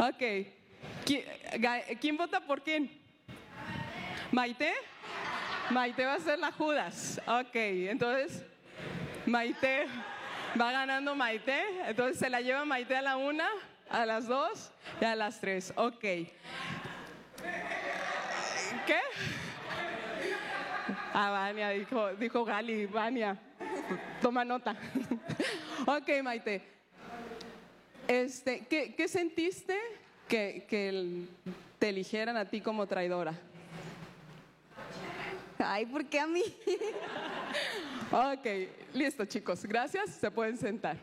Ok. ¿Qui- ¿Quién vota por quién? ¿Maite? Maite va a ser la Judas. Ok, entonces Maite va ganando Maite. Entonces se la lleva Maite a la una, a las dos y a las tres. Ok. ¿Qué? Ah, Vania, dijo, dijo Gali, Vania. Toma nota. ok, Maite. Este, ¿qué, qué sentiste que, que te eligieran a ti como traidora? Ay, ¿por qué a mí? Ok, listo chicos, gracias, se pueden sentar.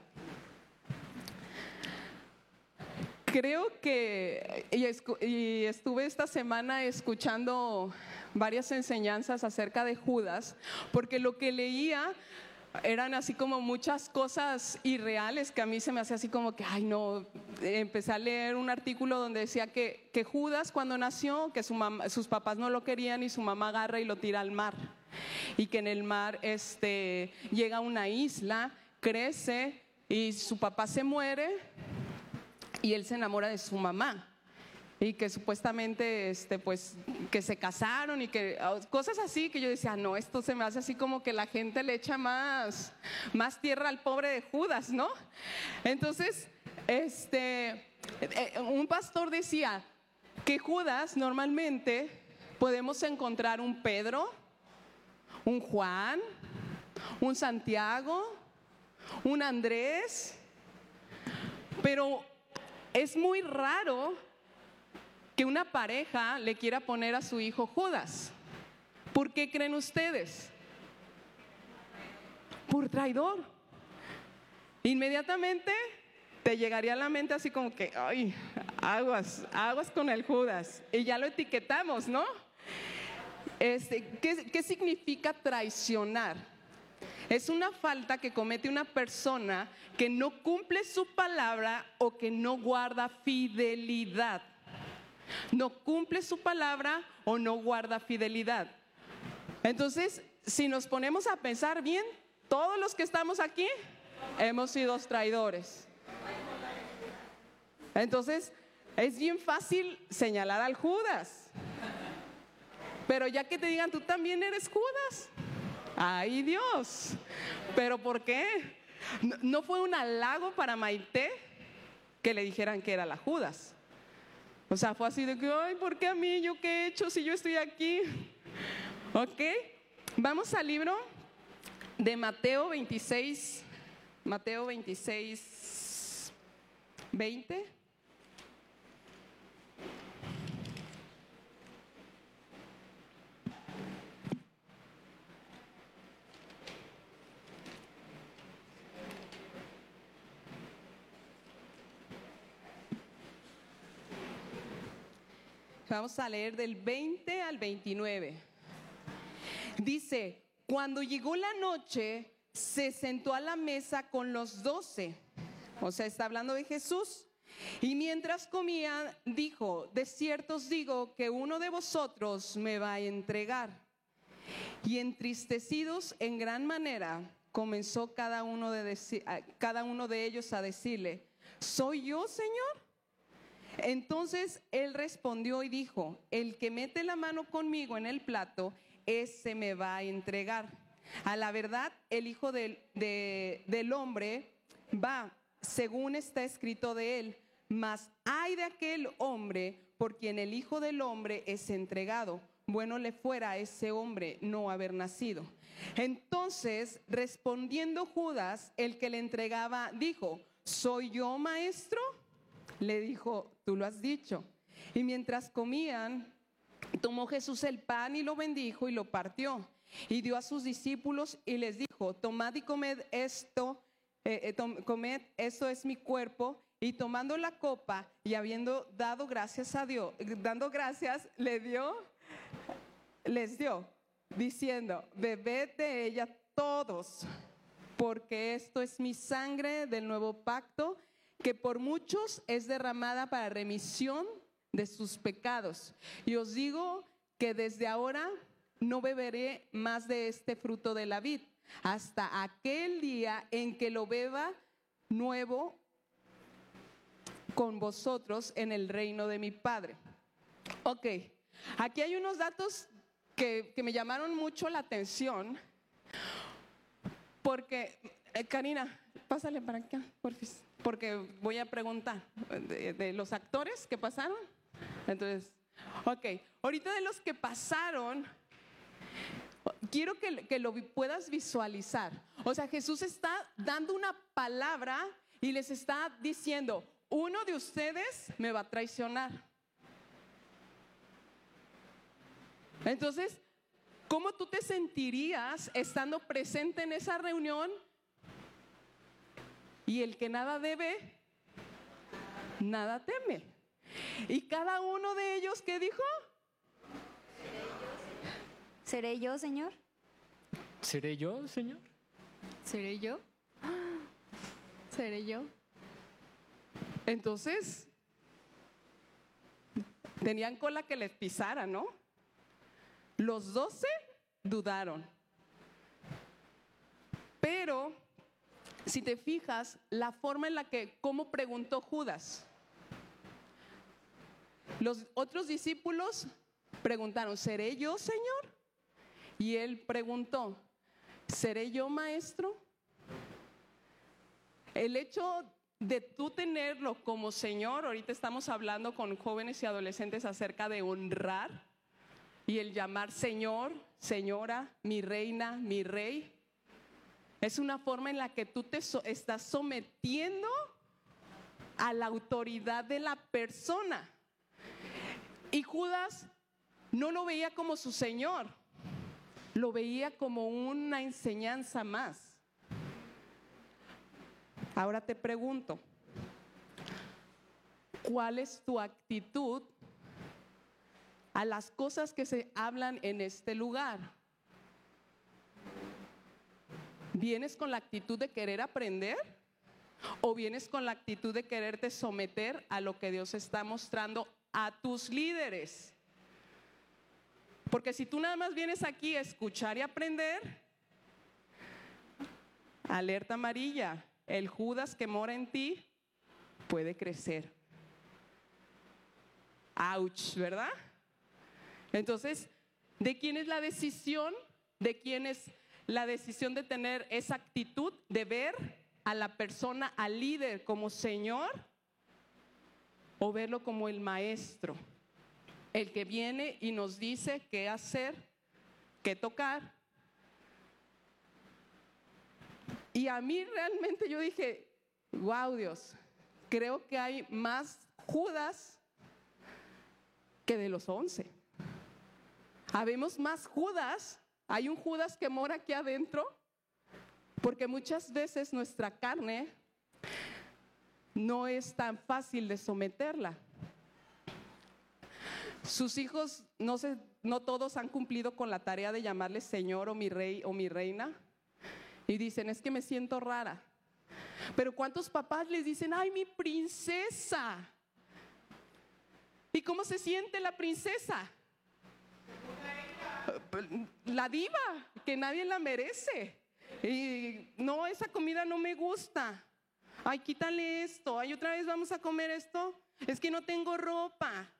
Creo que, y estuve esta semana escuchando varias enseñanzas acerca de Judas, porque lo que leía eran así como muchas cosas irreales que a mí se me hacía así como que, ay no, empecé a leer un artículo donde decía que, que Judas cuando nació, que su sus papás no lo querían y su mamá agarra y lo tira al mar. Y que en el mar este, llega a una isla, crece y su papá se muere y él se enamora de su mamá y que supuestamente este pues que se casaron y que ah, cosas así que yo decía no esto se me hace así como que la gente le echa más más tierra al pobre de Judas no entonces este eh, un pastor decía que Judas normalmente podemos encontrar un Pedro un Juan un Santiago un Andrés pero es muy raro que una pareja le quiera poner a su hijo Judas. ¿Por qué creen ustedes? Por traidor. Inmediatamente te llegaría a la mente así como que, ay, aguas, aguas con el Judas. Y ya lo etiquetamos, ¿no? Este, ¿qué, qué significa traicionar? Es una falta que comete una persona que no cumple su palabra o que no guarda fidelidad. No cumple su palabra o no guarda fidelidad. Entonces, si nos ponemos a pensar bien, todos los que estamos aquí hemos sido traidores. Entonces, es bien fácil señalar al Judas. Pero ya que te digan, tú también eres Judas. Ay Dios, pero ¿por qué? ¿No, fue un halago para Maite que le dijeran que era la Judas? O sea, fue así de que, ay, ¿por qué a mí? ¿Yo qué he hecho si yo estoy aquí? Ok, vamos al libro de Mateo 26, Mateo 26, 20. Vamos a leer del 20 al 29. Dice, cuando llegó la noche, se sentó a la mesa con los doce. O sea, está hablando de Jesús. Y mientras comía, dijo, de cierto os digo que uno de vosotros me va a entregar. Y entristecidos en gran manera, comenzó cada uno de, cada uno de ellos a decirle, ¿soy yo, Señor? Entonces él respondió y dijo, el que mete la mano conmigo en el plato, ese me va a entregar. A la verdad, el Hijo del, de- del Hombre va, según está escrito de él, mas hay de aquel hombre por quien el Hijo del Hombre es entregado. Bueno le fuera a ese hombre no haber nacido. Entonces, respondiendo Judas, el que le entregaba, dijo, ¿soy yo maestro? Le dijo, tú lo has dicho. Y mientras comían, tomó Jesús el pan y lo bendijo y lo partió. Y dio a sus discípulos y les dijo, tomad y comed esto, eh, eh, comed, esto es mi cuerpo. Y tomando la copa y habiendo dado gracias a Dios, dando gracias, le dio, les dio, diciendo, bebed de ella todos, porque esto es mi sangre del nuevo pacto, que por muchos es derramada para remisión de sus pecados. Y os digo que desde ahora no beberé más de este fruto de la vid, hasta aquel día en que lo beba nuevo con vosotros en el reino de mi Padre. Ok, aquí hay unos datos que, que me llamaron mucho la atención, porque, eh, Karina, pásale para acá, porfis, porque voy a preguntar de, los actores que pasaron. Entonces, ok, ahorita de los que pasaron, quiero que, que, lo puedas visualizar. O sea, Jesús está dando una palabra y les está diciendo, uno de ustedes me va a traicionar. Entonces, ¿cómo tú te sentirías estando presente en esa reunión? Y el que nada debe, nada teme. Y cada uno de ellos, ¿qué dijo? ¿Seré yo, Señor? ¿Seré yo, Señor? ¿Seré yo? ¿Seré yo? Entonces, tenían cola que les pisara, ¿no? Los doce dudaron. Pero, si te fijas, la forma en la que, ¿cómo preguntó Judas? Los otros discípulos preguntaron, ¿seré yo, Señor? Y él preguntó, ¿seré yo, maestro? El hecho de tú tenerlo como Señor, ahorita estamos hablando con jóvenes y adolescentes acerca de honrar y el llamar Señor, Señora, mi reina, mi rey, es una forma en la que tú te estás sometiendo a la autoridad de la persona. Y Judas no lo veía como su Señor, lo veía como una enseñanza más. Ahora te pregunto, ¿cuál es tu actitud a las cosas que se hablan en este lugar? ¿Vienes con la actitud de querer aprender? ¿O vienes con la actitud de quererte someter a lo que Dios está mostrando a tus líderes? Porque si tú nada más vienes aquí a escuchar y aprender, alerta amarilla, el Judas que mora en ti puede crecer. Ouch, ¿verdad? Entonces, ¿de quién es la decisión? ¿De quién es la decisión de tener esa actitud de ver a la persona, al líder como Señor o verlo como el maestro? El que viene y nos dice qué hacer, qué tocar Y a mí realmente yo dije, wow Dios, creo que hay más Judas que de los once. Habemos más Judas, hay un Judas que mora aquí adentro, porque muchas veces nuestra carne no es tan fácil de someterla. Sus hijos, no, todos han cumplido con la tarea de llamarle Señor o mi rey o mi reina. Y dicen, es que me siento rara. Pero ¿cuántos papás les dicen, ay, mi princesa? ¿Y cómo se siente la princesa? La diva, que nadie la merece. Y no, esa comida no me gusta. Ay, quítale esto. Ay, otra vez vamos a comer esto. Es que no tengo ropa.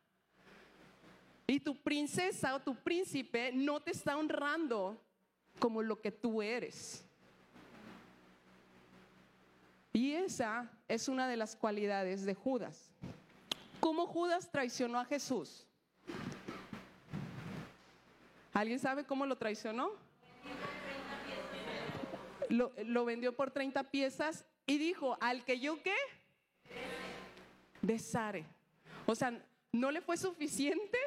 Y tu princesa o tu príncipe no te está honrando como lo que tú eres. Y esa es una de las cualidades de Judas. ¿Cómo Judas traicionó a Jesús? ¿Alguien sabe cómo lo traicionó? Lo, lo, vendió por 30 piezas y dijo, al que yo qué? Besare. O sea, no le fue suficiente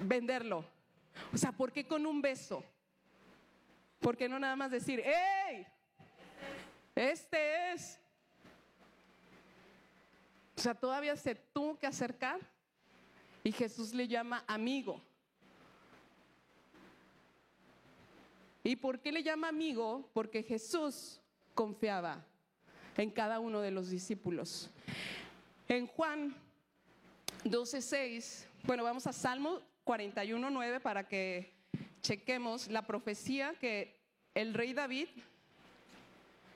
venderlo. O sea, ¿por qué con un beso? ¿Por qué no nada más decir, ¡hey! Este es. O sea, todavía se tuvo que acercar y Jesús le llama amigo. ¿Y por qué le llama amigo? Porque Jesús confiaba en cada uno de los discípulos. En Juan 12:6, bueno, vamos a Salmo 41:9 para que chequemos la profecía que el rey David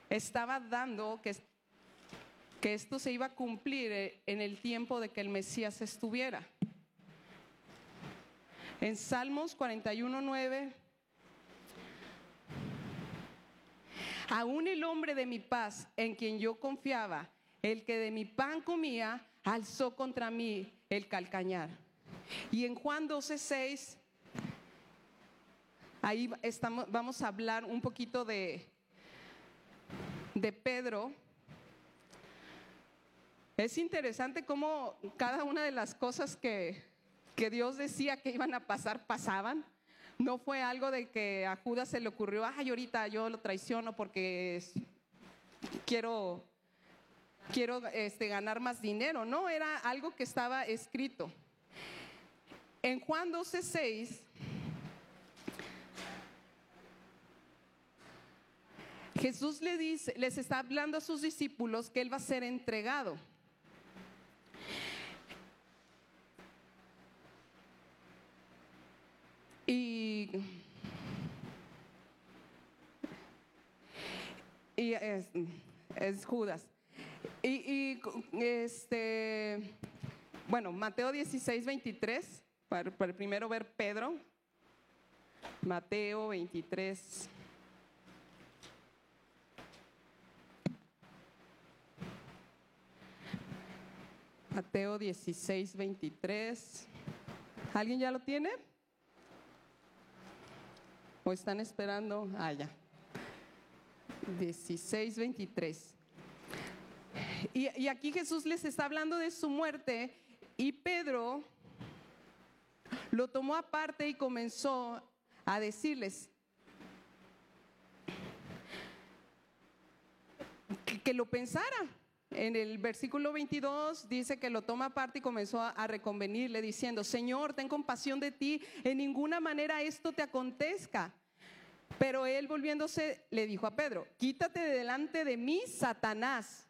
estaba dando, que que esto se iba a cumplir en el tiempo de que el Mesías estuviera. En Salmos 41.9, aún el hombre de mi paz, en quien yo confiaba, el que de mi pan comía, alzó contra mí el calcañar. Y en Juan 12.6, ahí estamos, vamos a hablar un poquito de, de Pedro. Es interesante cómo cada una de las cosas que, que Dios decía que iban a pasar, pasaban. No fue algo de que a Judas se le ocurrió, ay, ahorita yo lo traiciono porque quiero, quiero este, ganar más dinero. No, era algo que estaba escrito. En Juan 12, 6, Jesús le dice, les está hablando a sus discípulos que él va a ser entregado. Y, y es, Judas. Y, y, este, bueno, Mateo 16, 23, para, para primero ver Pedro. Mateo 23. Mateo 16, 23. ¿Alguien ya lo tiene? ¿O están esperando? Ah, ya. 16, 23. Y, aquí Jesús les está hablando de su muerte y Pedro lo tomó aparte y comenzó a decirles que lo pensara. En el versículo 22 dice que lo toma aparte y comenzó a, reconvenirle diciendo, Señor, ten compasión de ti, en ninguna manera esto te acontezca. Pero él volviéndose le dijo a Pedro, quítate de delante de mí, Satanás,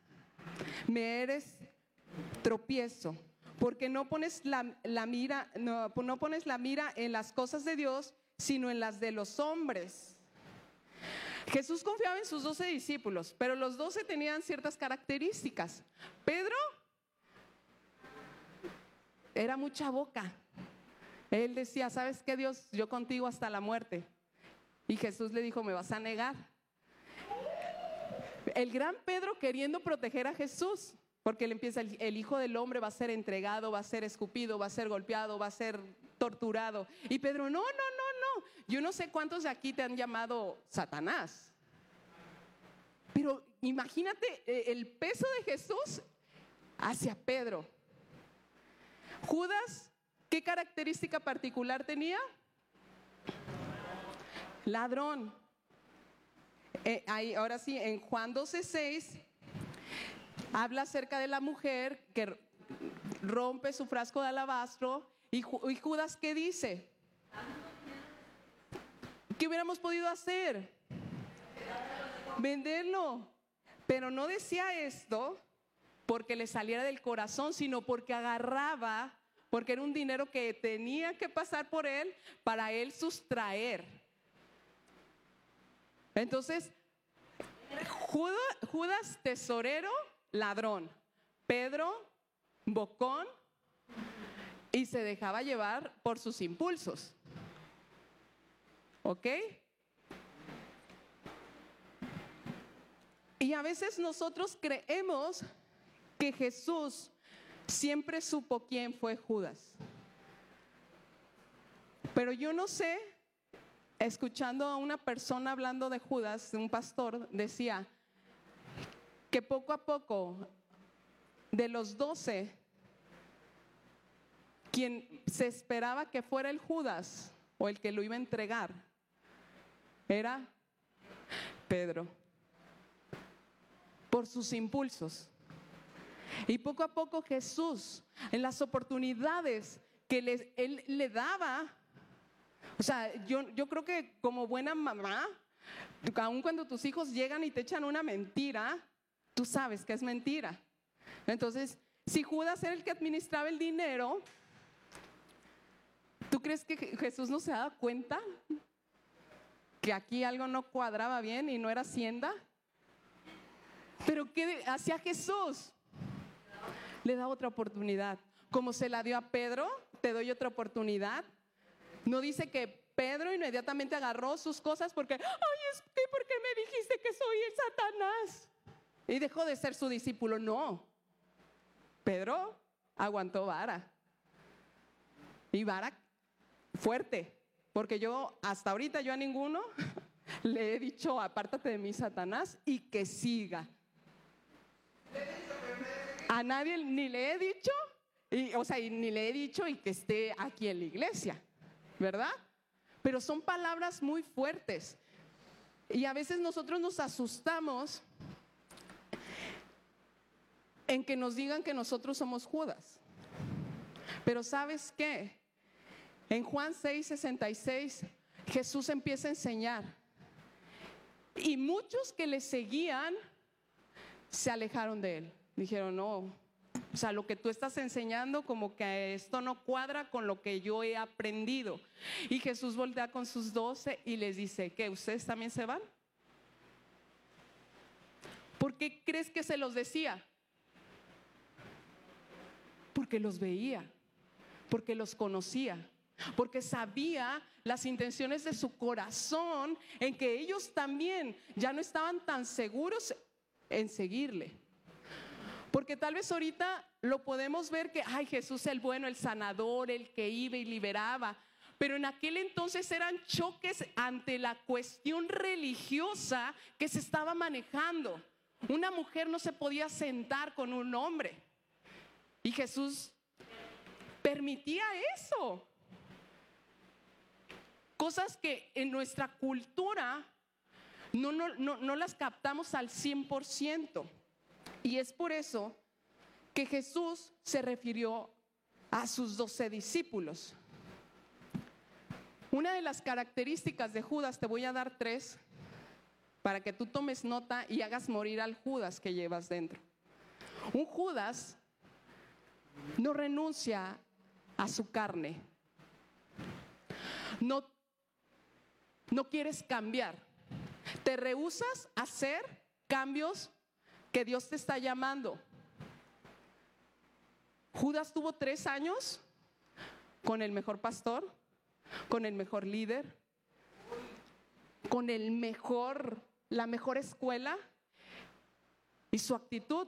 me eres tropiezo, porque no pones la, mira, no pones la mira en las cosas de Dios, sino en las de los hombres. Jesús confiaba en sus doce discípulos, pero los doce tenían ciertas características. Pedro era mucha boca. Él decía, ¿sabes qué Dios? Yo contigo hasta la muerte. Y Jesús le dijo, me vas a negar. El gran Pedro queriendo proteger a Jesús, porque él empieza, el, el, Hijo del Hombre va a ser entregado, va a ser escupido, va a ser golpeado, va a ser torturado. Y Pedro, no, no, no, no. Yo no sé cuántos de aquí te han llamado Satanás. Pero imagínate el peso de Jesús hacia Pedro. Judas, ¿qué característica particular tenía? Ladrón. Eh, ahí, ahora sí, en Juan 12, 6 habla acerca de la mujer que rompe su frasco de alabastro. ¿Y, y Judas qué dice? ¿Qué hubiéramos podido hacer? Venderlo. Pero no decía esto porque le saliera del corazón, sino porque agarraba, porque era un dinero que tenía que pasar por él para él sustraer. Entonces, Judas, tesorero, ladrón. Pedro, bocón, y se dejaba llevar por sus impulsos. ¿Ok? Y a veces nosotros creemos que Jesús siempre supo quién fue Judas. Pero yo no sé, escuchando a una persona hablando de Judas, un pastor, decía que poco a poco, de los doce, quien se esperaba que fuera el Judas o el que lo iba a entregar, era Pedro, por sus impulsos. Y poco a poco Jesús, en las oportunidades que les, él le daba, o sea, yo, yo creo que como buena mamá, aun cuando tus hijos llegan y te echan una mentira, tú sabes que es mentira. Entonces, si Judas era el que administraba el dinero, ¿tú crees que Jesús no se daba cuenta que aquí algo no cuadraba bien y no era hacienda? Pero ¿qué hacía Jesús? le da otra oportunidad. Como se la dio a Pedro, te doy otra oportunidad. No dice que Pedro inmediatamente agarró sus cosas porque, ay, es que ¿por qué me dijiste que soy el Satanás? Y dejó de ser su discípulo. No. Pedro aguantó vara. Y vara fuerte. Porque yo, hasta ahorita, yo a ninguno le he dicho, apártate de mí, Satanás, y que siga. A nadie ni le he dicho, y, o sea, ni le he dicho y que esté aquí en la iglesia, ¿verdad? Pero son palabras muy fuertes. Y a veces nosotros nos asustamos en que nos digan que nosotros somos Judas. Pero ¿sabes qué? En Juan 6, 66, Jesús empieza a enseñar. Y muchos que le seguían se alejaron de él. Dijeron, no, o sea, lo que tú estás enseñando como que esto no cuadra con lo que yo he aprendido. Y Jesús voltea con sus doce y les dice, ¿qué? ¿Ustedes también se van? ¿Por qué crees que se los decía? Porque los veía, porque los conocía, porque sabía las intenciones de su corazón en que ellos también ya no estaban tan seguros en seguirle. Porque tal vez ahorita lo podemos ver que, ay, Jesús el bueno, el sanador, el que iba y liberaba. Pero en aquel entonces eran choques ante la cuestión religiosa que se estaba manejando. Una mujer no se podía sentar con un hombre. Y Jesús permitía eso. Cosas que en nuestra cultura no, no, no, no las captamos al 100%. Y es por eso que Jesús se refirió a sus doce discípulos. Una de las características de Judas, te voy a dar tres, para que tú tomes nota y hagas morir al Judas que llevas dentro. Un Judas no renuncia a su carne. No, no quieres cambiar. Te rehusas a hacer cambios que Dios te está llamando. Judas tuvo tres años con el mejor pastor, con el mejor líder, con el mejor, la mejor escuela, y su actitud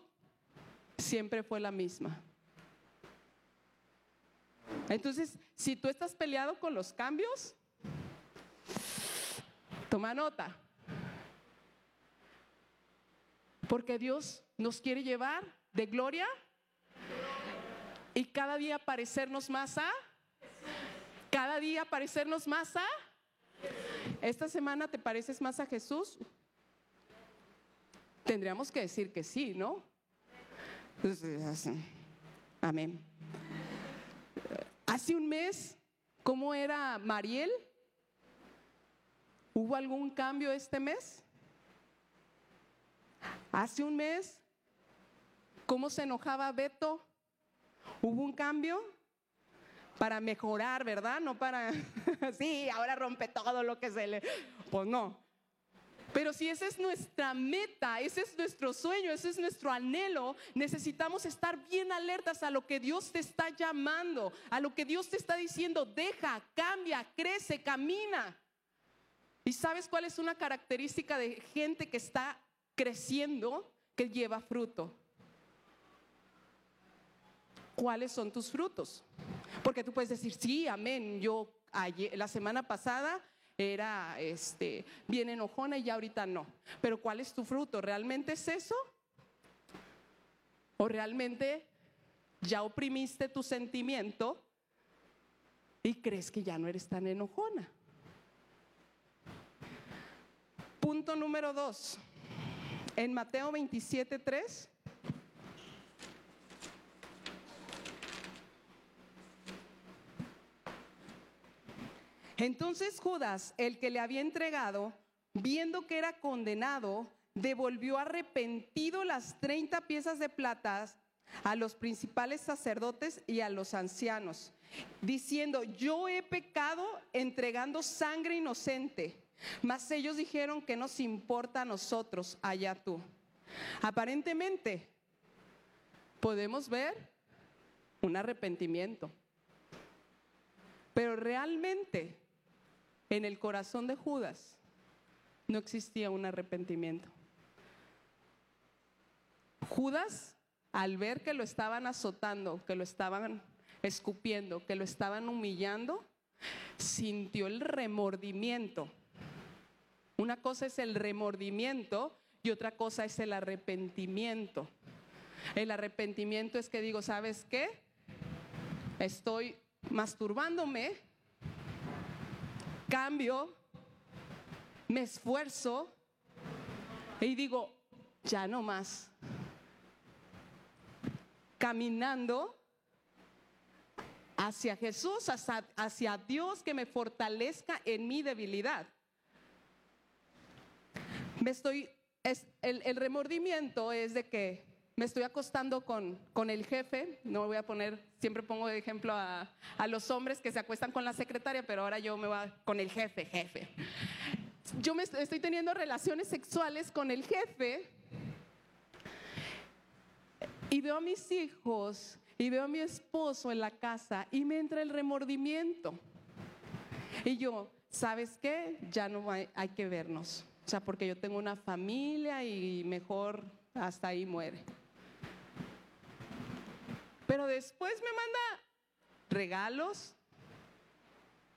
siempre fue la misma. Entonces, si tú estás peleado con los cambios, toma nota. Porque Dios nos quiere llevar de gloria y cada día parecernos más a. Cada día parecernos más a. Esta semana te pareces más a Jesús. Tendríamos que decir que sí, ¿no? Amén. Hace un mes, ¿cómo era Mariel? ¿Hubo algún cambio este mes? Hace un mes, ¿cómo se enojaba Beto? ¿Hubo un cambio? Para mejorar, ¿verdad? No para, sí, ahora rompe todo lo que se le... Pues no. Pero si esa es nuestra meta, ese es nuestro sueño, ese es nuestro anhelo, necesitamos estar bien alertas a lo que Dios te está llamando, a lo que Dios te está diciendo, deja, cambia, crece, camina. ¿Y sabes cuál es una característica de gente que está creciendo que lleva fruto. ¿Cuáles son tus frutos? Porque tú puedes decir, sí, amén, yo ayer, la semana pasada era este, bien enojona y ya ahorita no. Pero ¿cuál es tu fruto? ¿Realmente es eso? ¿O realmente ya oprimiste tu sentimiento y crees que ya no eres tan enojona? Punto número dos en Mateo 27, 3. Entonces Judas, el que le había entregado, viendo que era condenado, devolvió arrepentido las 30 piezas de plata a los principales sacerdotes y a los ancianos, diciendo, yo he pecado entregando sangre inocente. Mas ellos dijeron que nos importa a nosotros, allá tú. Aparentemente, podemos ver un arrepentimiento. Pero realmente en el corazón de Judas no existía un arrepentimiento. Judas, al ver que lo estaban azotando, que lo estaban escupiendo, que lo estaban humillando, sintió el remordimiento. Una cosa es el remordimiento y otra cosa es el arrepentimiento. El arrepentimiento es que digo, ¿sabes qué? Estoy masturbándome, cambio, me esfuerzo y digo, ya no más. Caminando hacia Jesús, hacia, Dios que me fortalezca en mi debilidad. Me estoy, es, el, remordimiento es de que me estoy acostando con, con, el jefe, no voy a poner, siempre pongo de ejemplo a, a, los hombres que se acuestan con la secretaria, pero ahora yo me voy con el jefe, jefe. Yo me estoy teniendo relaciones sexuales con el jefe y veo a mis hijos y veo a mi esposo en la casa y me entra el remordimiento. Y yo, ¿sabes qué? Ya no hay, hay que vernos. Sea, porque yo tengo una familia y mejor hasta ahí muere. Pero después me manda regalos,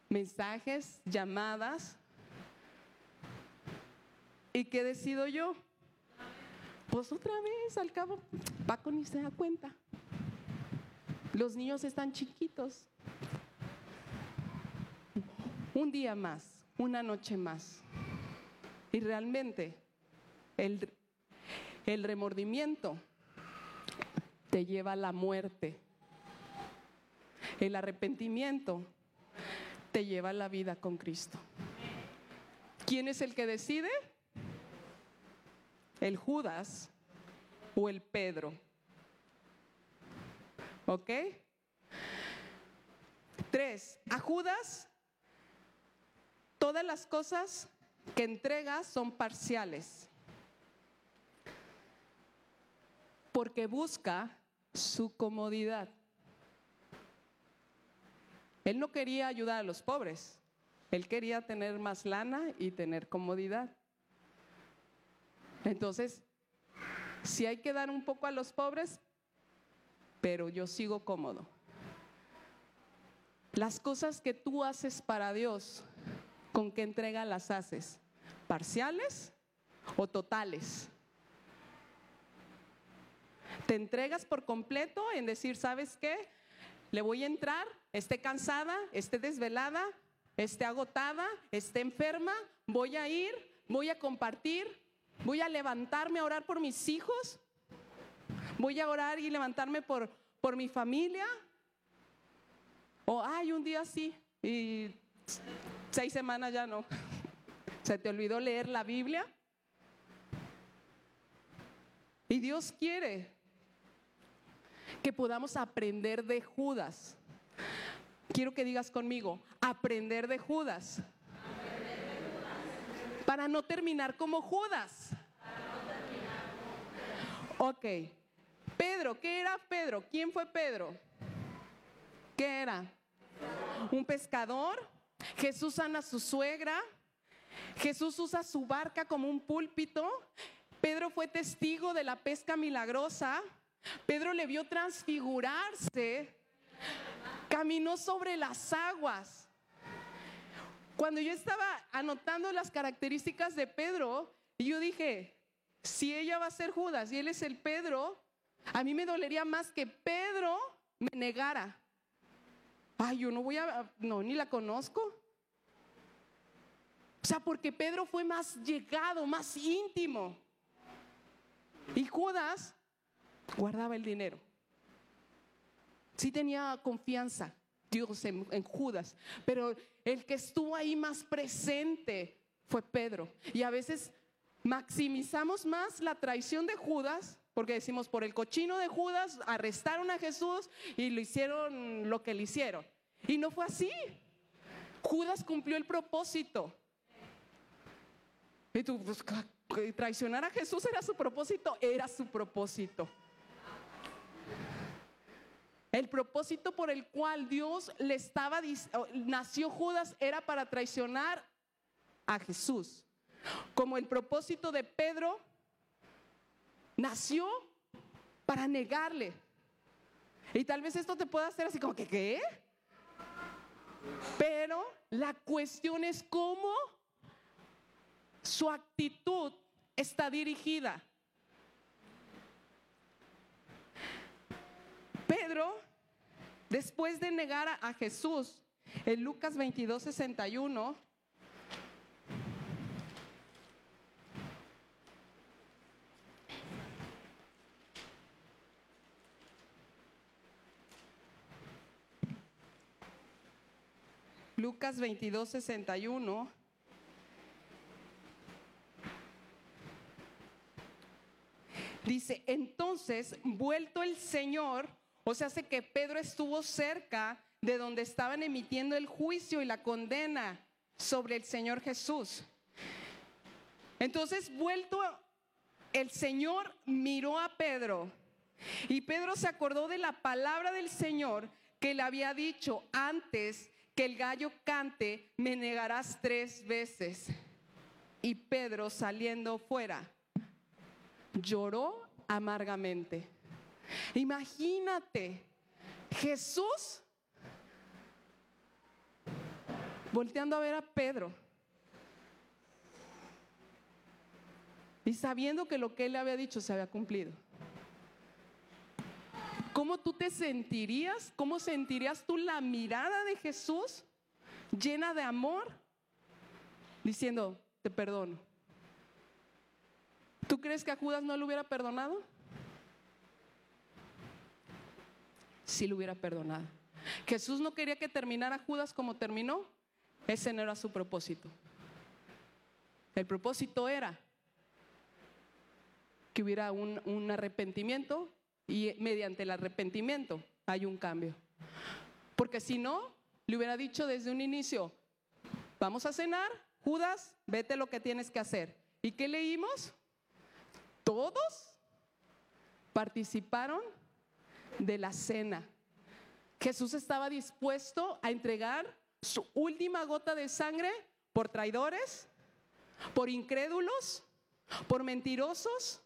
mensajes, llamadas. ¿Y qué decido yo? Pues otra vez, al cabo, Paco ni se da cuenta. Los niños están chiquitos. Un día más, una noche más. Y realmente el, el remordimiento te lleva a la muerte. El arrepentimiento te lleva a la vida con Cristo. ¿Quién es el que decide? ¿El Judas o el Pedro? ¿Ok? Tres, a Judas todas las cosas que entrega son parciales. Porque busca su comodidad. Él no quería ayudar a los pobres, él quería tener más lana y tener comodidad. Entonces, si hay que dar un poco a los pobres, pero yo sigo cómodo. Las cosas que tú haces para Dios, ¿con qué entrega las haces? ¿Parciales o totales? ¿Te entregas por completo en decir, ¿sabes qué? Le voy a entrar, esté cansada, esté desvelada, esté agotada, esté enferma, voy a ir, voy a compartir, voy a levantarme a orar por mis hijos, voy a orar y levantarme por, por mi familia. O, ay, un día sí, y seis semanas ya no. ¿Se te olvidó leer la Biblia? Y Dios quiere que podamos aprender de Judas. Quiero que digas conmigo, aprender de Judas. Para no terminar como Judas. Ok. Pedro, ¿qué era Pedro? ¿Quién fue Pedro? ¿Qué era? Un pescador. Jesús sana a su suegra. Jesús usa su barca como un púlpito. Pedro fue testigo de la pesca milagrosa. Pedro le vio transfigurarse, caminó sobre las aguas. Cuando yo estaba anotando las características de Pedro, yo dije, si ella va a ser Judas y él es el Pedro, a mí me dolería más que Pedro me negara. Ay, yo no voy a, no, ni la conozco. O sea, porque Pedro fue más llegado, más íntimo. Y Judas guardaba el dinero. Sí tenía confianza Dios en, Judas, pero el que estuvo ahí más presente fue Pedro. Y a veces maximizamos más la traición de Judas, porque decimos, por el cochino de Judas arrestaron a Jesús y lo hicieron lo que le hicieron. Y no fue así. Judas cumplió el propósito. Y tú, pues, traicionar a Jesús era su propósito, era su propósito. El propósito por el cual Dios le estaba, nació Judas era para traicionar a Jesús. Como el propósito de Pedro nació para negarle. Y tal vez esto te pueda hacer así como que, ¿qué? Pero la cuestión es cómo su actitud está dirigida. Pedro, después de negar a, Jesús, en Lucas 22, 61, Lucas 22, 61. Dice, entonces, vuelto el Señor, o sea, hace que Pedro estuvo cerca de donde estaban emitiendo el juicio y la condena sobre el Señor Jesús. Entonces, vuelto el Señor miró a Pedro y Pedro se acordó de la palabra del Señor que le había dicho antes que el gallo cante, me negarás tres veces. Y Pedro saliendo fuera, lloró amargamente. Imagínate, Jesús volteando a ver a Pedro y sabiendo que lo que él le había dicho se había cumplido. ¿Cómo tú te sentirías? ¿Cómo sentirías tú la mirada de Jesús llena de amor? Diciendo, te perdono. ¿Tú crees que a Judas no le hubiera perdonado? Sí le hubiera perdonado. Jesús no quería que terminara Judas como terminó. Ese no era su propósito. El propósito era que hubiera un arrepentimiento y mediante el arrepentimiento hay un cambio. Porque si no, le hubiera dicho desde un inicio, vamos a cenar, Judas, vete lo que tienes que hacer. ¿Y qué leímos? Todos participaron de la cena. Jesús estaba dispuesto a entregar su última gota de sangre por traidores, por incrédulos, por mentirosos,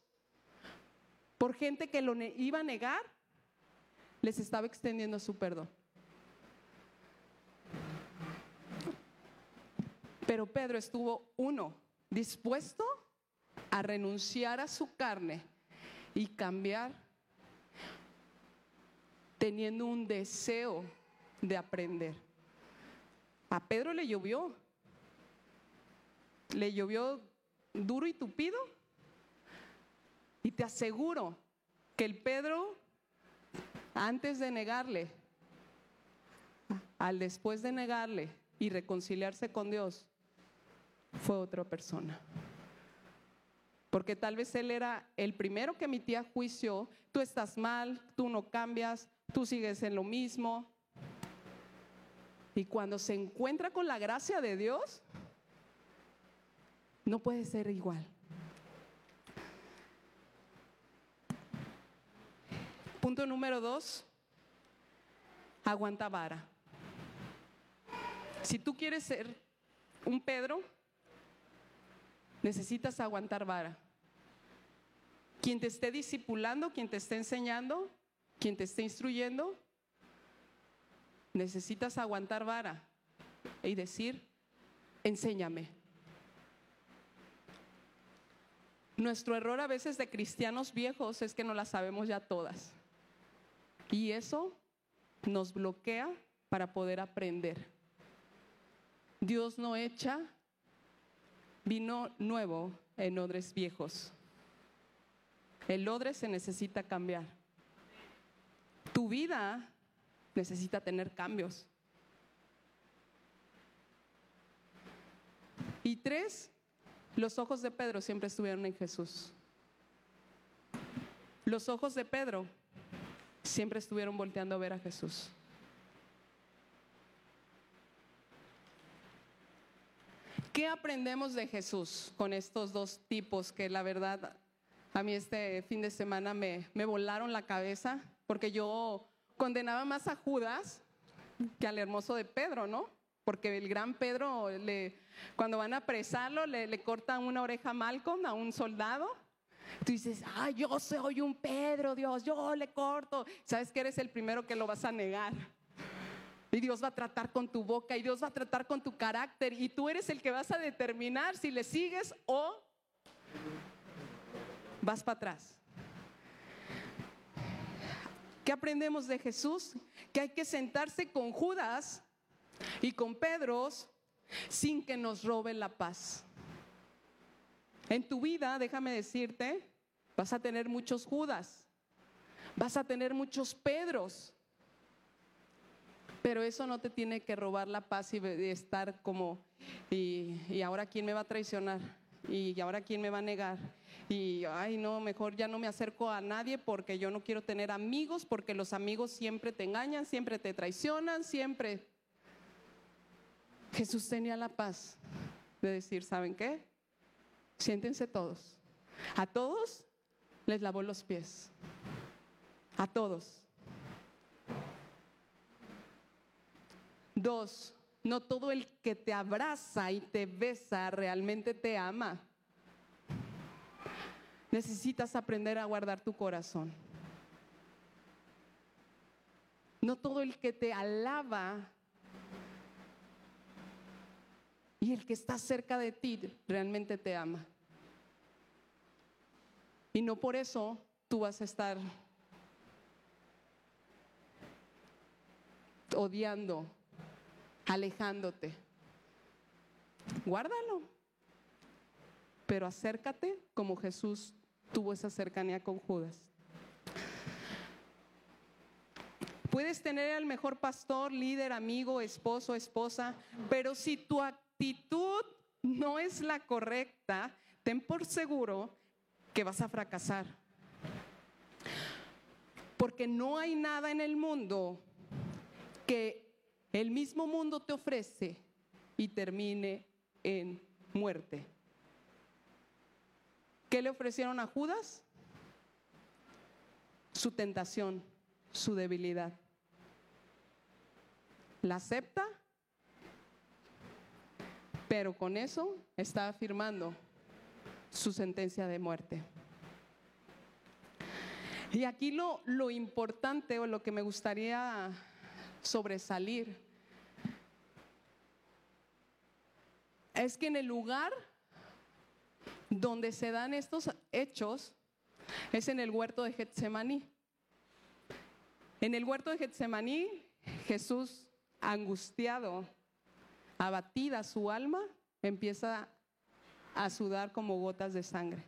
por gente que lo iba a negar, les estaba extendiendo su perdón. Pero Pedro estuvo, uno, dispuesto a renunciar a su carne y cambiar, teniendo un deseo de aprender. A Pedro le llovió, le llovió duro y tupido y te aseguro que el Pedro, antes de negarle, al después de negarle y reconciliarse con Dios, fue otra persona. Porque tal vez él era el primero que emitía juicio, tú estás mal, tú no cambias, tú sigues en lo mismo. Y cuando se encuentra con la gracia de Dios, no puede ser igual. Punto número dos, aguanta vara. Si tú quieres ser un Pedro, necesitas aguantar vara. Quien te esté discipulando, quien te esté enseñando, quien te esté instruyendo, necesitas aguantar vara y decir, enséñame. Nuestro error a veces de cristianos viejos es que no las sabemos ya todas. Y eso nos bloquea para poder aprender. Dios no echa vino nuevo en odres viejos. El odre se necesita cambiar. Tu vida necesita tener cambios. Y tres, los ojos de Pedro siempre estuvieron en Jesús. Los ojos de Pedro siempre estuvieron volteando a ver a Jesús. ¿Qué aprendemos de Jesús con estos dos tipos que la verdad a mí este fin de semana me, me volaron la cabeza? Porque yo condenaba más a Judas que al hermoso de Pedro, ¿no? Porque el gran Pedro, le, cuando van a apresarlo, le, le cortan una oreja a Malcolm, a un soldado. Tú dices, ay, yo soy un Pedro, Dios, yo le corto. Sabes que eres el primero que lo vas a negar. Y Dios va a tratar con tu boca y Dios va a tratar con tu carácter. Y tú eres el que vas a determinar si le sigues o vas para atrás. ¿Qué aprendemos de Jesús? Que hay que sentarse con Judas y con Pedros sin que nos roben la paz. En tu vida, déjame decirte, vas a tener muchos Judas, vas a tener muchos Pedros, pero eso no te tiene que robar la paz y estar como, y, y ahora quién me va a traicionar, y ahora quién me va a negar, y ay no, mejor ya no me acerco a nadie porque yo no quiero tener amigos, porque los amigos siempre te engañan, siempre te traicionan, siempre. Jesús tenía la paz de decir, ¿saben qué? Siéntense todos. A todos les lavó los pies. A todos. Dos, no todo el que te abraza y te besa realmente te ama. Necesitas aprender a guardar tu corazón. No todo el que te alaba el que está cerca de ti realmente te ama. Y no por eso tú vas a estar odiando, alejándote. Guárdalo. Pero acércate como Jesús tuvo esa cercanía con Judas. Puedes tener al mejor pastor, líder, amigo, esposo, esposa, pero si tu actitud no es la correcta, ten por seguro que vas a fracasar. Porque no hay nada en el mundo que el mismo mundo te ofrece y termine en muerte. ¿Qué le ofrecieron a Judas? Su tentación, su debilidad. La acepta, pero con eso está afirmando su sentencia de muerte. Y aquí lo, lo importante o lo que me gustaría sobresalir es que en el lugar donde se dan estos hechos es en el huerto de Getsemaní. En el huerto de Getsemaní, Jesús, angustiado, abatida su alma, empieza a sudar como gotas de sangre.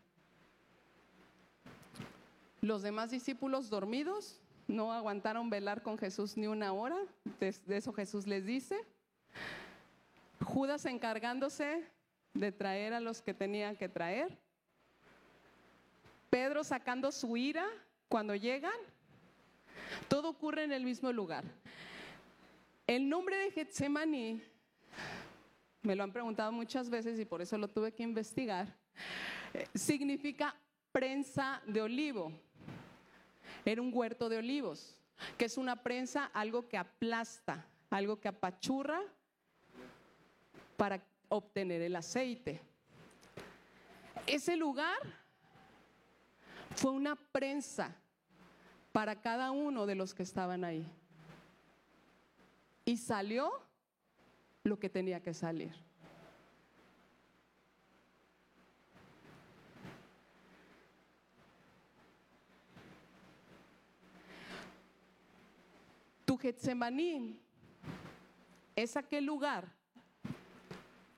Los demás discípulos dormidos no aguantaron velar con Jesús ni una hora, de, eso Jesús les dice. Judas encargándose de traer a los que tenían que traer. Pedro sacando su ira cuando llegan. Todo ocurre en el mismo lugar. El nombre de Getsemaní, me lo han preguntado muchas veces y por eso lo tuve que investigar, eh, significa prensa de olivo. Era un huerto de olivos, que es una prensa, algo que aplasta, algo que apachurra para obtener el aceite. Ese lugar fue una prensa para cada uno de los que estaban ahí. Y salió lo que tenía que salir. Tu Getsemaní es aquel lugar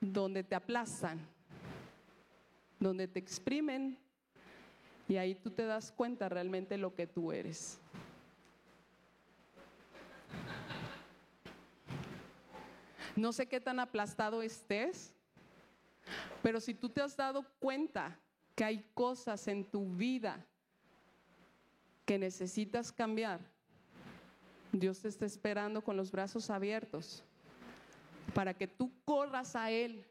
donde te aplastan, donde te exprimen y ahí tú te das cuenta realmente lo que tú eres. No sé qué tan aplastado estés, pero si tú te has dado cuenta que hay cosas en tu vida que necesitas cambiar, Dios te está esperando con los brazos abiertos para que tú corras a Él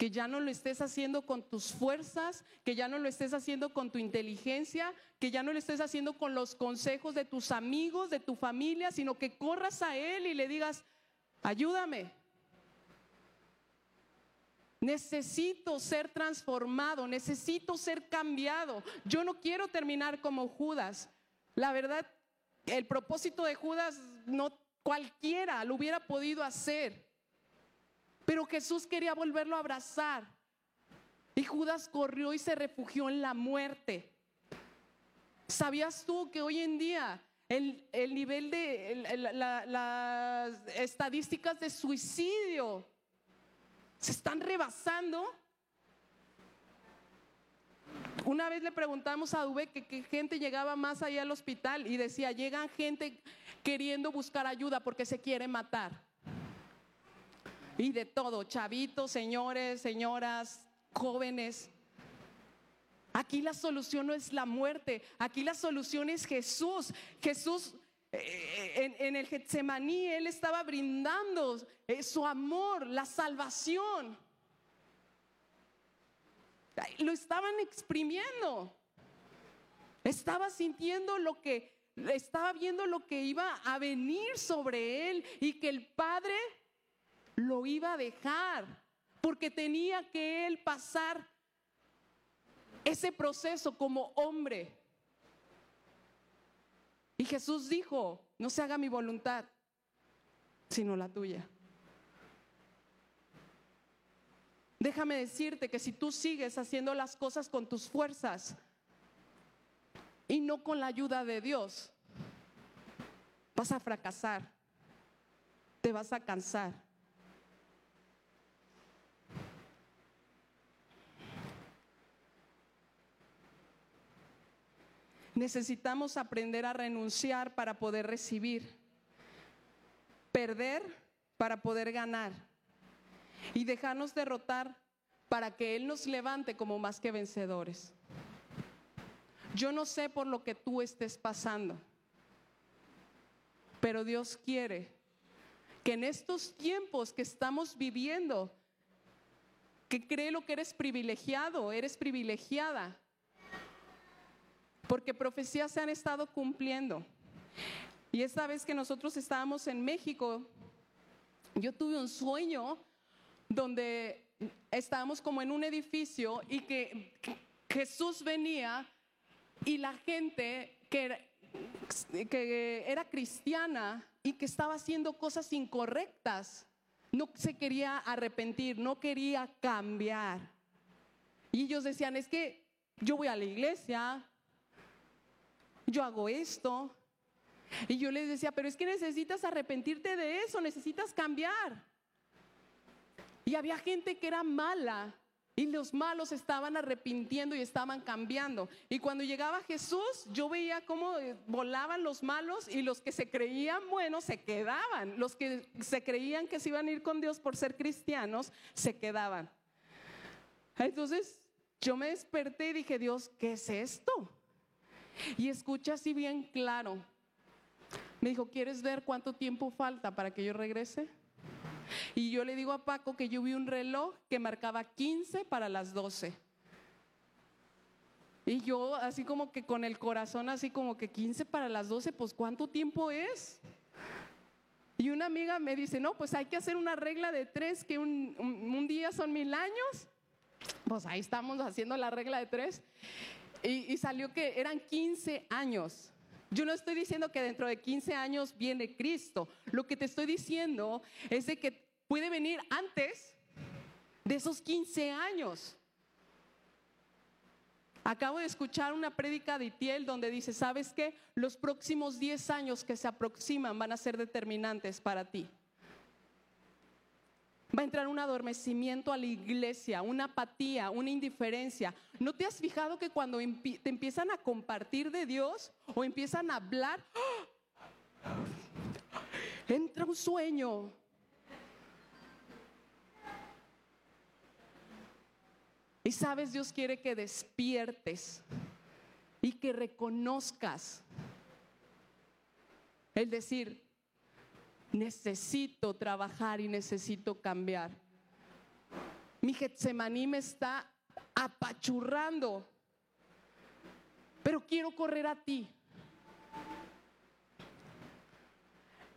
que ya no lo estés haciendo con tus fuerzas, que ya no lo estés haciendo con tu inteligencia, que ya no lo estés haciendo con los consejos de tus amigos, de tu familia, sino que corras a Él y le digas, ayúdame. Necesito ser transformado, necesito ser cambiado. Yo no quiero terminar como Judas. La verdad, el propósito de Judas no cualquiera lo hubiera podido hacer. Pero Jesús quería volverlo a abrazar. Y Judas corrió y se refugió en la muerte. ¿Sabías tú que hoy en día el, nivel de las estadísticas de suicidio se están rebasando? Una vez le preguntamos a Dube que qué gente llegaba más allá al hospital y decía, llegan gente queriendo buscar ayuda porque se quiere matar y de todo, chavitos, señores, señoras, jóvenes. Aquí la solución no es la muerte, aquí la solución es Jesús. Jesús eh, en, el Getsemaní, Él estaba brindando eh, su amor, la salvación. Lo estaban exprimiendo. Estaba sintiendo lo que, estaba viendo lo que iba a venir sobre Él y que el Padre lo iba a dejar, porque tenía que él pasar ese proceso como hombre. Y Jesús dijo, no se haga mi voluntad, sino la tuya. Déjame decirte que si tú sigues haciendo las cosas con tus fuerzas y no con la ayuda de Dios, vas a fracasar, te vas a cansar Necesitamos aprender a renunciar para poder recibir, perder para poder ganar y dejarnos derrotar para que Él nos levante como más que vencedores. Yo no sé por lo que tú estés pasando, pero Dios quiere que en estos tiempos que estamos viviendo, que cree lo que eres privilegiado, eres privilegiada, porque profecías se han estado cumpliendo. Y esta vez que nosotros estábamos en México, yo tuve un sueño donde estábamos como en un edificio y que Jesús venía y la gente que era, que era cristiana y que estaba haciendo cosas incorrectas, no se quería arrepentir, no quería cambiar. Y ellos decían, es que yo voy a la iglesia, yo hago esto. Y yo les decía, pero es que necesitas arrepentirte de eso, necesitas cambiar. Y había gente que era mala y los malos estaban arrepintiendo y estaban cambiando. Y cuando llegaba Jesús, yo veía cómo volaban los malos y los que se creían buenos se quedaban. Los que se creían que se iban a ir con Dios por ser cristianos, se quedaban. Entonces yo me desperté y dije, Dios, ¿qué es esto? Y escucha así bien claro. Me dijo, ¿quieres ver cuánto tiempo falta para que yo regrese? Y yo le digo a Paco que yo vi un reloj que marcaba 15 para las 12. Y yo así como que con el corazón así como que 15 para las 12, pues ¿cuánto tiempo es? Y una amiga me dice, no, pues hay que hacer una regla de tres, que un, un día son mil años. Pues ahí estamos haciendo la regla de tres. Y, salió que eran 15 años. Yo no estoy diciendo que dentro de 15 años viene Cristo. Lo que te estoy diciendo es de que puede venir antes de esos 15 años. Acabo de escuchar una prédica de Itiel donde dice, ¿sabes qué? Los próximos 10 años que se aproximan van a ser determinantes para ti. Va a entrar un adormecimiento a la iglesia, una apatía, una indiferencia. ¿No te has fijado que cuando te empiezan a compartir de Dios o empiezan a hablar, ¡ah! entra un sueño? Y sabes, Dios quiere que despiertes y que reconozcas el decir, necesito trabajar y necesito cambiar. Mi Getsemaní me está apachurrando, pero quiero correr a ti.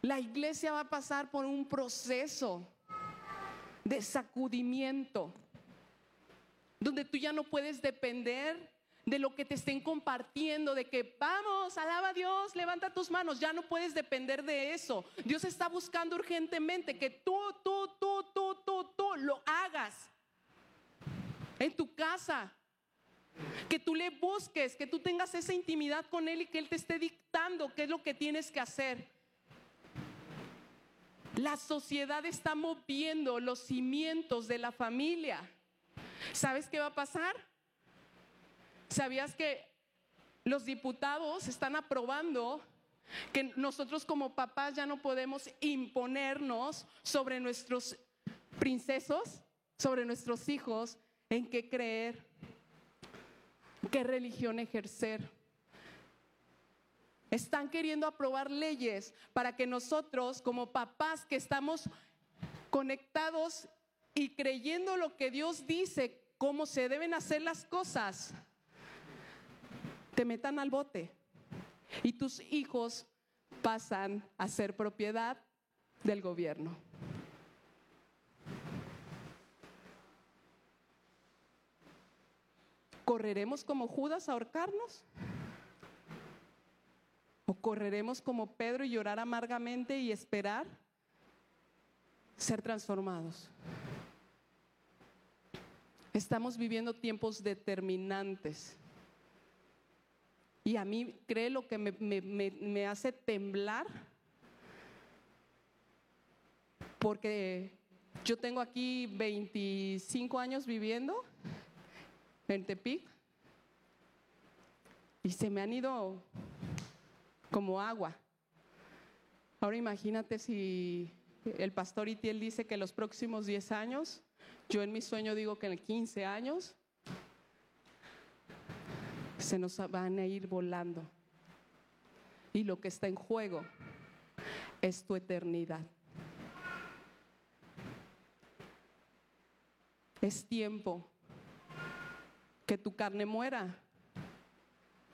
La iglesia va a pasar por un proceso de sacudimiento, donde tú ya no puedes depender de lo que te estén compartiendo, de que vamos, alaba a Dios, levanta tus manos, ya no puedes depender de eso. Dios está buscando urgentemente que tú, tú, tú, tú, tú, tú lo hagas en tu casa. Que tú le busques, que tú tengas esa intimidad con Él y que Él te esté dictando qué es lo que tienes que hacer. La sociedad está moviendo los cimientos de la familia. ¿Sabes qué va a pasar? ¿Sabías que los diputados están aprobando que nosotros como papás ya no podemos imponernos sobre nuestros princesos, sobre nuestros hijos, en qué creer, qué religión ejercer? Están queriendo aprobar leyes para que nosotros como papás que estamos conectados y creyendo lo que Dios dice, cómo se deben hacer las cosas, te metan al bote y tus hijos pasan a ser propiedad del gobierno. ¿Correremos como Judas a ahorcarnos? ¿O correremos como Pedro y llorar amargamente y esperar ser transformados? Estamos viviendo tiempos determinantes. Y a mí, cree lo que me, me, hace temblar, porque yo tengo aquí 25 años viviendo en Tepic y se me han ido como agua. Ahora imagínate si el pastor Itiel dice que los próximos 10 años, yo en mi sueño digo que en 15 años, se nos van a ir volando. Y lo que está en juego es tu eternidad. Es tiempo que tu carne muera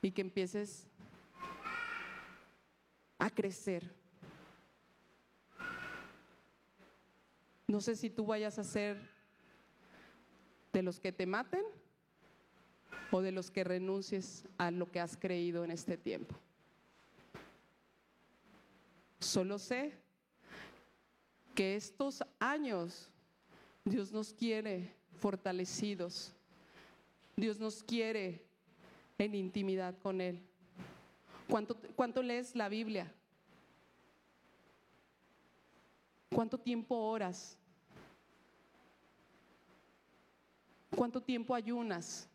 y que empieces a crecer. No sé si tú vayas a ser de los que te maten o de los que renuncies a lo que has creído en este tiempo. Solo sé que estos años Dios nos quiere fortalecidos. Dios nos quiere en intimidad con Él. ¿Cuánto, ¿Cuánto, lees la Biblia? ¿Cuánto tiempo oras? ¿Cuánto tiempo ayunas?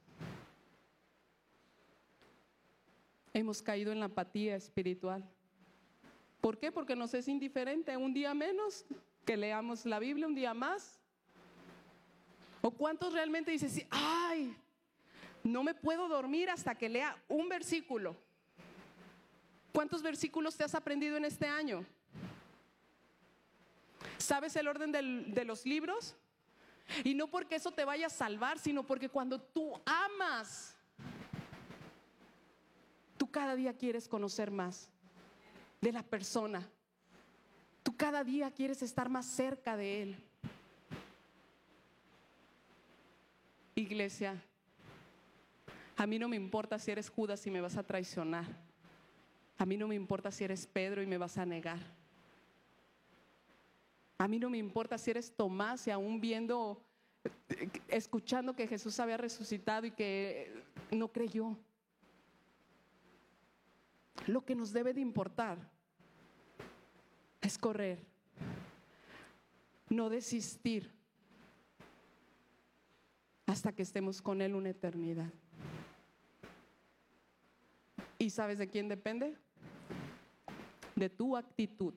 Hemos caído en la apatía espiritual. ¿Por qué? Porque nos es indiferente un día menos que leamos la Biblia, un día más. ¿O cuántos realmente dicen, ay, no me puedo dormir hasta que lea un versículo? ¿Cuántos versículos te has aprendido en este año? ¿Sabes el orden de los libros? Y no porque eso te vaya a salvar, sino porque cuando tú amas cada día quieres conocer más de la persona. Tú cada día quieres estar más cerca de Él. Iglesia, a mí no me importa si eres Judas y me vas a traicionar. A mí no me importa si eres Pedro y me vas a negar. A mí no me importa si eres Tomás y aún viendo, escuchando que Jesús había resucitado y que no creyó. Lo que nos debe de importar es correr, no desistir hasta que estemos con Él una eternidad. ¿Y sabes de quién depende? De tu actitud.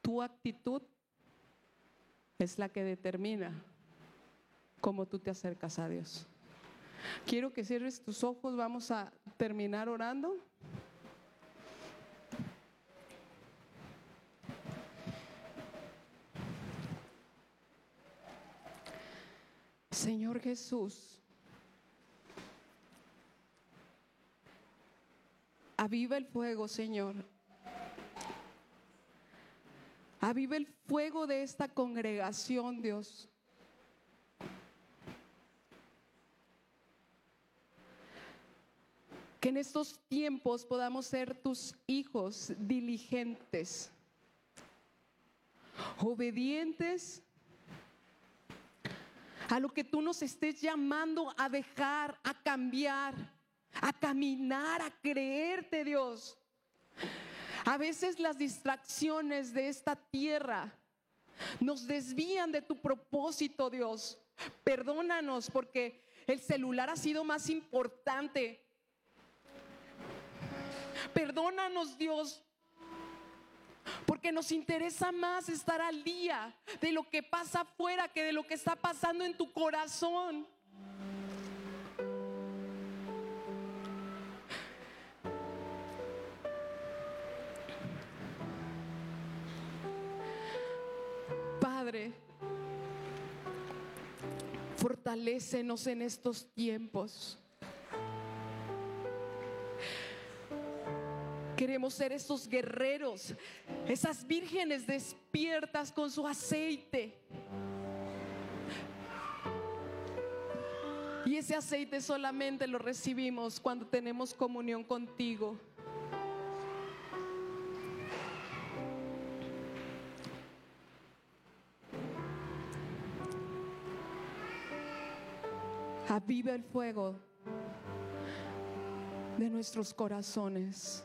Tu actitud es la que determina cómo tú te acercas a Dios. Quiero que cierres tus ojos, vamos a terminar orando. Señor Jesús, aviva el fuego, Señor. Aviva el fuego de esta congregación, Dios. Que en estos tiempos podamos ser tus hijos diligentes, obedientes a lo que tú nos estés llamando a dejar, a cambiar, a caminar, a creerte, Dios. A veces las distracciones de esta tierra nos desvían de tu propósito, Dios. Perdónanos porque el celular ha sido más importante. Perdónanos, Dios, porque nos interesa más estar al día de lo que pasa afuera que de lo que está pasando en tu corazón. Padre, fortalécenos en estos tiempos. Queremos ser esos guerreros, esas vírgenes despiertas con su aceite. Y ese aceite solamente lo recibimos cuando tenemos comunión contigo. Aviva el fuego de nuestros corazones.